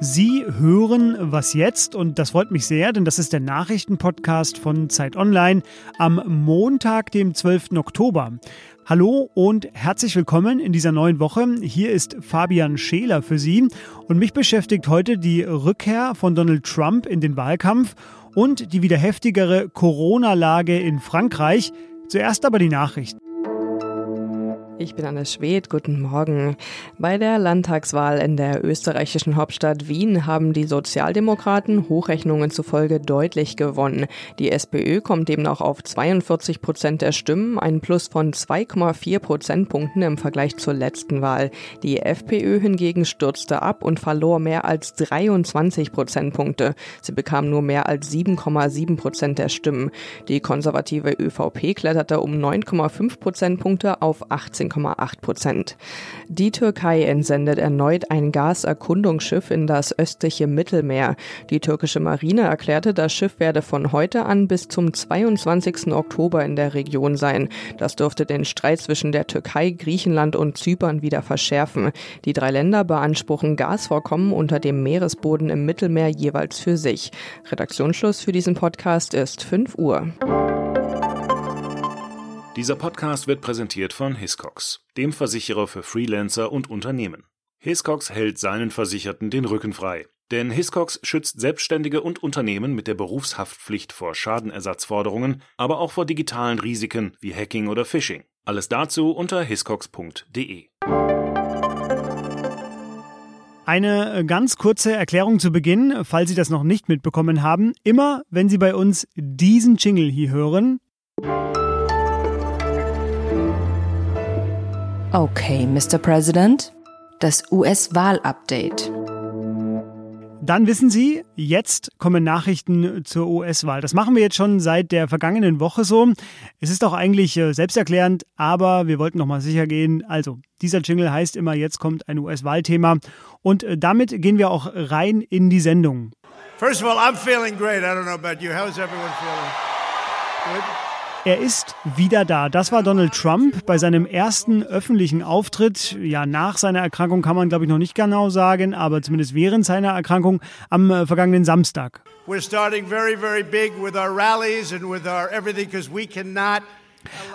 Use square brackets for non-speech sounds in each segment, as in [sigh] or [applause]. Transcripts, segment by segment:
Sie hören Was jetzt und das freut mich sehr, denn das ist der Nachrichtenpodcast von Zeit Online am Montag, dem 12. Oktober. Hallo und herzlich willkommen in dieser neuen Woche. Hier ist Fabian Scheler für Sie und mich beschäftigt heute die Rückkehr von Donald Trump in den Wahlkampf und die wieder heftigere Corona-Lage in Frankreich. Zuerst aber die Nachrichten. Ich bin Anne Schwedt, guten Morgen. Bei der Landtagswahl in der österreichischen Hauptstadt Wien haben die Sozialdemokraten Hochrechnungen zufolge deutlich gewonnen. Die SPÖ kommt demnach auf 42 Prozent der Stimmen, ein Plus von 2,4 Prozentpunkten im Vergleich zur letzten Wahl. Die FPÖ hingegen stürzte ab und verlor mehr als 23 Prozentpunkte. Sie bekam nur mehr als 7,7 Prozent der Stimmen. Die konservative ÖVP kletterte um 9,5 Prozentpunkte auf 18 13,8 Prozent. Die Türkei entsendet erneut ein Gaserkundungsschiff in das östliche Mittelmeer. Die türkische Marine erklärte, das Schiff werde von heute an bis zum 22. Oktober in der Region sein. Das dürfte den Streit zwischen der Türkei, Griechenland und Zypern wieder verschärfen. Die drei Länder beanspruchen Gasvorkommen unter dem Meeresboden im Mittelmeer jeweils für sich. Redaktionsschluss für diesen Podcast ist 5 Uhr. Dieser Podcast wird präsentiert von Hiscox, dem Versicherer für Freelancer und Unternehmen. Hiscox hält seinen Versicherten den Rücken frei. Denn Hiscox schützt Selbstständige und Unternehmen mit der Berufshaftpflicht vor Schadenersatzforderungen, aber auch vor digitalen Risiken wie Hacking oder Phishing. Alles dazu unter hiscox.de. Eine äh, ganz kurze Erklärung zu Beginn, falls Sie das noch nicht mitbekommen haben. Immer, wenn Sie bei uns diesen Jingle hier hören, Okay, Mr. President, das US-Wahl-Update. Dann wissen Sie, jetzt kommen Nachrichten zur US-Wahl. Das machen wir jetzt schon seit der vergangenen Woche so. Es ist auch eigentlich äh, selbsterklärend, aber wir wollten noch mal sicher gehen. Also, dieser Jingle heißt immer, jetzt kommt ein US-Wahlthema. Und äh, damit gehen wir auch rein in die Sendung. First of all, I'm feeling great. I don't know about you. How's everyone feeling? Good? Er ist wieder da. Das war Donald Trump bei seinem ersten öffentlichen Auftritt. Ja, nach seiner Erkrankung kann man, glaube ich, noch nicht genau sagen, aber zumindest während seiner Erkrankung am äh, vergangenen Samstag. We're starting very, very big with our rallies and with our everything because we cannot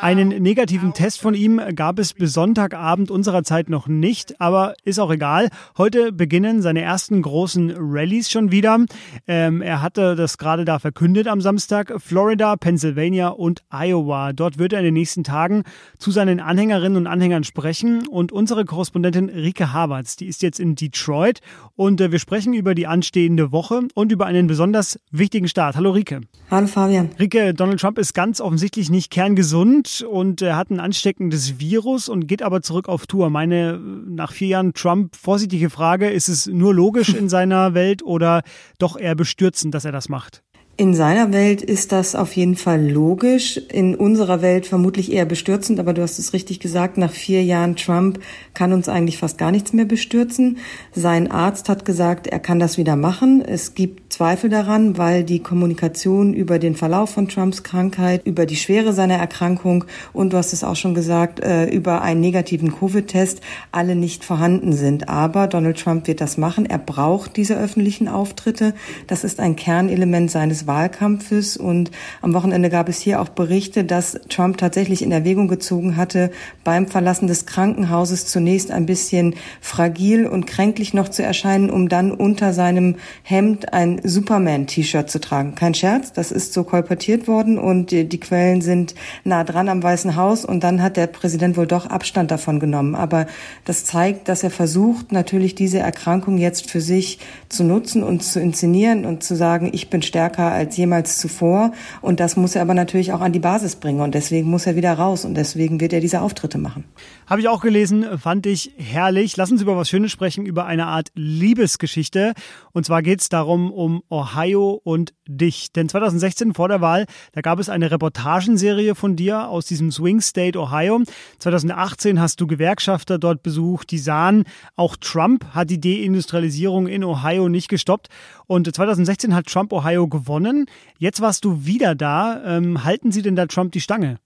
einen negativen Test von ihm gab es bis Sonntagabend unserer Zeit noch nicht, aber ist auch egal. Heute beginnen seine ersten großen Rallyes schon wieder. Ähm, er hatte das gerade da verkündet am Samstag. Florida, Pennsylvania und Iowa. Dort wird er in den nächsten Tagen zu seinen Anhängerinnen und Anhängern sprechen. Und unsere Korrespondentin Rike Haberts, die ist jetzt in Detroit. Und äh, wir sprechen über die anstehende Woche und über einen besonders wichtigen Start. Hallo Rike. Hallo Fabian. Rike, Donald Trump ist ganz offensichtlich nicht kerngesund gesund und er hat ein ansteckendes Virus und geht aber zurück auf Tour. Meine nach vier Jahren Trump vorsichtige Frage, ist es nur logisch in [laughs] seiner Welt oder doch eher bestürzend, dass er das macht? In seiner Welt ist das auf jeden Fall logisch, in unserer Welt vermutlich eher bestürzend, aber du hast es richtig gesagt, nach vier Jahren Trump kann uns eigentlich fast gar nichts mehr bestürzen. Sein Arzt hat gesagt, er kann das wieder machen. Es gibt Zweifel daran, weil die Kommunikation über den Verlauf von Trumps Krankheit, über die Schwere seiner Erkrankung und du hast es auch schon gesagt, äh, über einen negativen Covid-Test alle nicht vorhanden sind. Aber Donald Trump wird das machen. Er braucht diese öffentlichen Auftritte. Das ist ein Kernelement seines Wahlkampfes. Und am Wochenende gab es hier auch Berichte, dass Trump tatsächlich in Erwägung gezogen hatte, beim Verlassen des Krankenhauses zunächst ein bisschen fragil und kränklich noch zu erscheinen, um dann unter seinem Hemd ein Superman-T-Shirt zu tragen. Kein Scherz, das ist so kolportiert worden und die, die Quellen sind nah dran am Weißen Haus und dann hat der Präsident wohl doch Abstand davon genommen. Aber das zeigt, dass er versucht, natürlich diese Erkrankung jetzt für sich zu nutzen und zu inszenieren und zu sagen, ich bin stärker als jemals zuvor. Und das muss er aber natürlich auch an die Basis bringen. Und deswegen muss er wieder raus. Und deswegen wird er diese Auftritte machen. Habe ich auch gelesen, fand ich herrlich. Lass uns über was Schönes sprechen, über eine Art Liebesgeschichte. Und zwar geht es darum, um Ohio und dich. Denn 2016 vor der Wahl, da gab es eine Reportagenserie von dir aus diesem Swing State Ohio. 2018 hast du Gewerkschafter dort besucht, die sahen, auch Trump hat die Deindustrialisierung in Ohio nicht gestoppt. Und 2016 hat Trump Ohio gewonnen. Jetzt warst du wieder da. Ähm, halten Sie denn da Trump die Stange?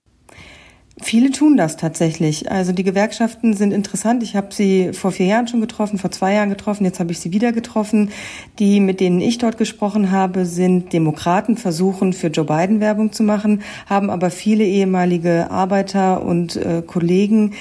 Viele tun das tatsächlich. Also die Gewerkschaften sind interessant. Ich habe sie vor vier Jahren schon getroffen, vor zwei Jahren getroffen, jetzt habe ich sie wieder getroffen. Die, mit denen ich dort gesprochen habe, sind Demokraten, versuchen für Joe Biden Werbung zu machen, haben aber viele ehemalige Arbeiter und äh, Kollegen,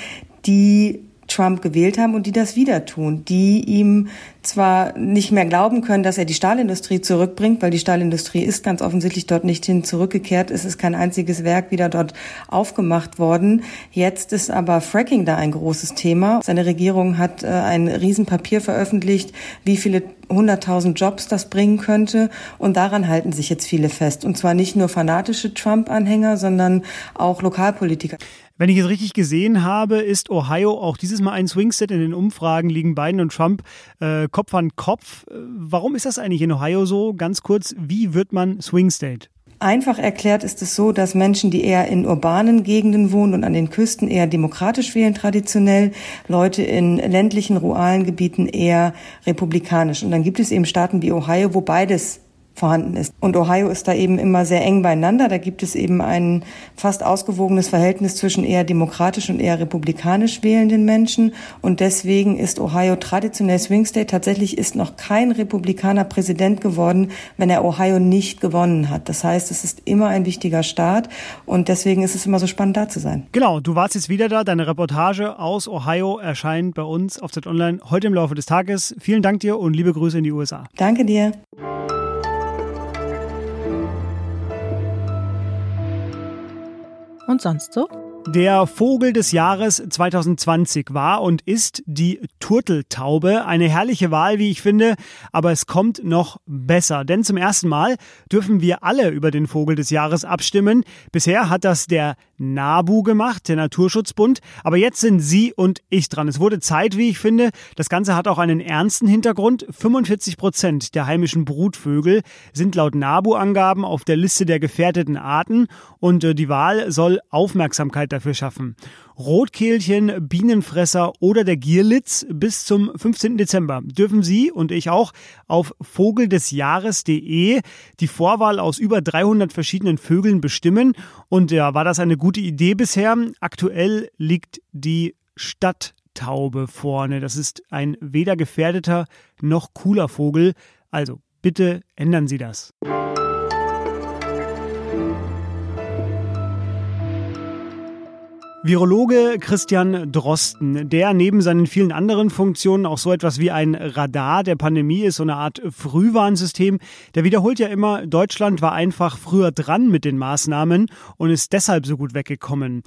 die Trump gewählt haben und die das wieder tun, die ihm zwar nicht mehr glauben können, dass er die Stahlindustrie zurückbringt, weil die Stahlindustrie ist ganz offensichtlich dort nicht hin zurückgekehrt. Es ist kein einziges Werk wieder dort aufgemacht worden. Jetzt ist aber Fracking da ein großes Thema. Seine Regierung hat äh, ein Riesenpapier veröffentlicht, wie viele 100.000 Jobs das bringen könnte. Und daran halten sich jetzt viele fest. Und zwar nicht nur fanatische Trump-Anhänger, sondern auch Lokalpolitiker. Wenn ich es richtig gesehen habe, ist Ohio auch dieses Mal ein Swing-Set. In den Umfragen liegen Biden und Trump äh, Kopf an Kopf. Äh, warum ist das eigentlich in Ohio so? Ganz kurz, wie wird man Swing State? Einfach erklärt ist es so, dass Menschen, die eher in urbanen Gegenden wohnen und an den Küsten eher demokratisch wählen traditionell, Leute in ländlichen, ruralen Gebieten eher republikanisch. Und dann gibt es eben Staaten wie Ohio, wo beides vorhanden ist. Und Ohio ist da eben immer sehr eng beieinander. Da gibt es eben ein fast ausgewogenes Verhältnis zwischen eher demokratisch und eher republikanisch wählenden Menschen. Und deswegen ist Ohio traditionell Swing State. Tatsächlich ist noch kein Republikaner Präsident geworden, wenn er Ohio nicht gewonnen hat. Das heißt, es ist immer ein wichtiger Staat und deswegen ist es immer so spannend, da zu sein. Genau, du warst jetzt wieder da. Deine Reportage aus Ohio erscheint bei uns auf Zeit Online heute im Laufe des Tages. Vielen Dank dir und liebe Grüße in die USA. Danke dir. Und sonst so? Der Vogel des Jahres 2020 war und ist die Turteltaube. Eine herrliche Wahl, wie ich finde, aber es kommt noch besser. Denn zum ersten Mal dürfen wir alle über den Vogel des Jahres abstimmen. Bisher hat das der NABU gemacht, der Naturschutzbund, aber jetzt sind Sie und ich dran. Es wurde Zeit, wie ich finde. Das Ganze hat auch einen ernsten Hintergrund. 45 Prozent der heimischen Brutvögel sind laut NABU-Angaben auf der Liste der gefährdeten Arten und äh, die Wahl soll Aufmerksamkeit dafür schaffen. Rotkehlchen, Bienenfresser oder der Gierlitz bis zum 15. Dezember dürfen Sie und ich auch auf vogeldesjahres.de die Vorwahl aus über 300 verschiedenen Vögeln bestimmen. Und ja, war das eine gute Idee bisher? Aktuell liegt die Stadttaube vorne. Das ist ein weder gefährdeter noch cooler Vogel. Also bitte ändern Sie das. Virologe Christian Drosten, der neben seinen vielen anderen Funktionen auch so etwas wie ein Radar der Pandemie ist, so eine Art Frühwarnsystem, der wiederholt ja immer, Deutschland war einfach früher dran mit den Maßnahmen und ist deshalb so gut weggekommen.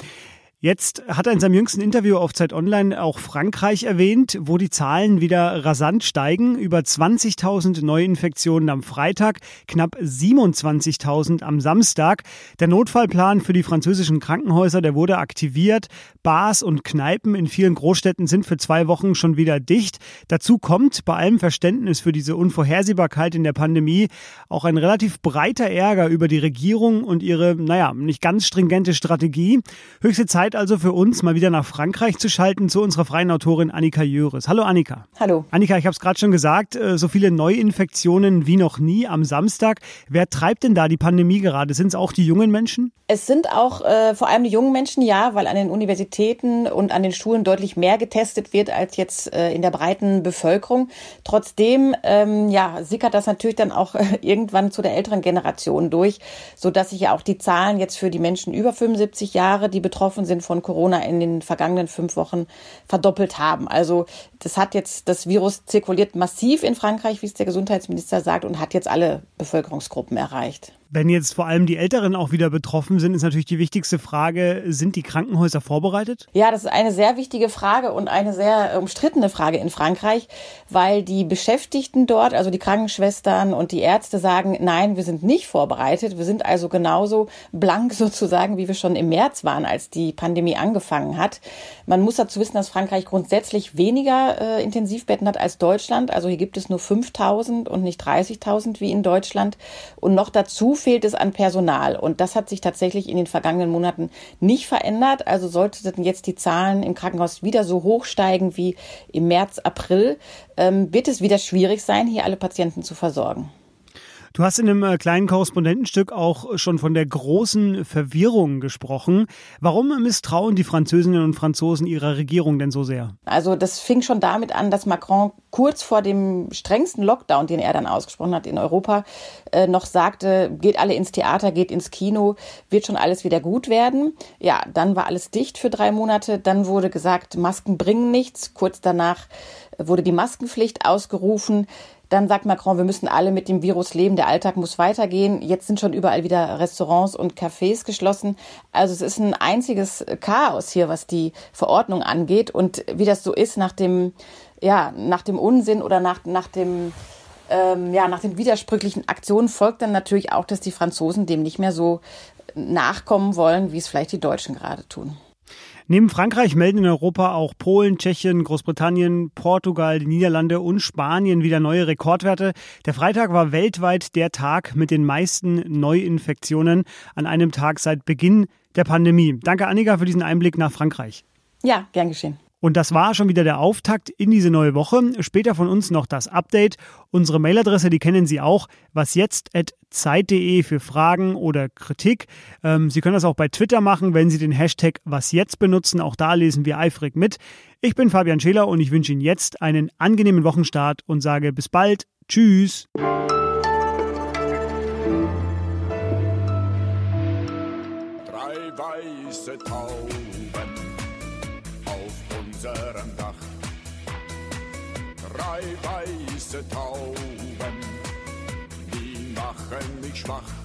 Jetzt hat er in seinem jüngsten Interview auf Zeit Online auch Frankreich erwähnt, wo die Zahlen wieder rasant steigen. Über 20.000 Neuinfektionen am Freitag, knapp 27.000 am Samstag. Der Notfallplan für die französischen Krankenhäuser, der wurde aktiviert. Bars und Kneipen in vielen Großstädten sind für zwei Wochen schon wieder dicht. Dazu kommt bei allem Verständnis für diese Unvorhersehbarkeit in der Pandemie auch ein relativ breiter Ärger über die Regierung und ihre, naja, nicht ganz stringente Strategie. Höchste Zeit Zeit also für uns, mal wieder nach Frankreich zu schalten zu unserer freien Autorin Annika Jöres. Hallo Annika. Hallo. Annika, ich habe es gerade schon gesagt, äh, so viele Neuinfektionen wie noch nie am Samstag. Wer treibt denn da die Pandemie gerade? Sind es auch die jungen Menschen? Es sind auch äh, vor allem die jungen Menschen, ja, weil an den Universitäten und an den Schulen deutlich mehr getestet wird als jetzt äh, in der breiten Bevölkerung. Trotzdem, ähm, ja, sickert das natürlich dann auch äh, irgendwann zu der älteren Generation durch, so dass sich ja auch die Zahlen jetzt für die Menschen über 75 Jahre, die betroffen sind, von Corona in den vergangenen fünf Wochen verdoppelt haben. Also das hat jetzt, das Virus zirkuliert massiv in Frankreich, wie es der Gesundheitsminister sagt, und hat jetzt alle Bevölkerungsgruppen erreicht. Wenn jetzt vor allem die Älteren auch wieder betroffen sind, ist natürlich die wichtigste Frage, sind die Krankenhäuser vorbereitet? Ja, das ist eine sehr wichtige Frage und eine sehr umstrittene Frage in Frankreich, weil die Beschäftigten dort, also die Krankenschwestern und die Ärzte sagen, nein, wir sind nicht vorbereitet. Wir sind also genauso blank [laughs] sozusagen, wie wir schon im März waren, als die Pandemie angefangen hat. Man muss dazu wissen, dass Frankreich grundsätzlich weniger äh, Intensivbetten hat als Deutschland. Also hier gibt es nur 5000 und nicht 30.000 wie in Deutschland. Und noch dazu fehlt es an Personal. Und das hat sich tatsächlich in den vergangenen Monaten nicht verändert. Also sollten jetzt die Zahlen im Krankenhaus wieder so hoch steigen wie im März, April, ähm, wird es wieder schwierig sein, hier alle Patienten zu versorgen. Du hast in einem äh, kleinen Korrespondentenstück auch schon von der großen Verwirrung gesprochen. Warum misstrauen die Französinnen und Franzosen ihrer Regierung denn so sehr? Also das fing schon damit an, dass Macron kurz vor dem strengsten Lockdown, den er dann ausgesprochen hat in Europa, äh, noch sagte, geht alle ins Theater, geht ins Kino, wird schon alles wieder gut werden. Ja, dann war alles dicht für drei Monate. Dann wurde gesagt, Masken bringen nichts. Kurz danach wurde die Maskenpflicht ausgerufen. Dann sagt Macron, wir müssen alle mit dem Virus leben, der Alltag muss weitergehen. Jetzt sind schon überall wieder Restaurants und Cafés geschlossen. Also es ist ein einziges Chaos hier, was die Verordnung angeht. Und wie das so ist nach dem, ja, nach dem Unsinn oder nach, nach dem, ähm, ja, nach den widersprüchlichen Aktionen folgt dann natürlich auch, dass die Franzosen dem nicht mehr so nachkommen wollen, wie es vielleicht die Deutschen gerade tun. Neben Frankreich melden in Europa auch Polen, Tschechien, Großbritannien, Portugal, die Niederlande und Spanien wieder neue Rekordwerte. Der Freitag war weltweit der Tag mit den meisten Neuinfektionen an einem Tag seit Beginn der Pandemie. Danke, Annika, für diesen Einblick nach Frankreich. Ja, gern geschehen. Und das war schon wieder der Auftakt in diese neue Woche. Später von uns noch das Update. Unsere Mailadresse, die kennen Sie auch, was jetzt zeit.de für Fragen oder Kritik. Ähm, Sie können das auch bei Twitter machen, wenn Sie den Hashtag was jetzt benutzen. Auch da lesen wir eifrig mit. Ich bin Fabian Scheler und ich wünsche Ihnen jetzt einen angenehmen Wochenstart und sage bis bald. Tschüss. Tauben, die machen mich schwach.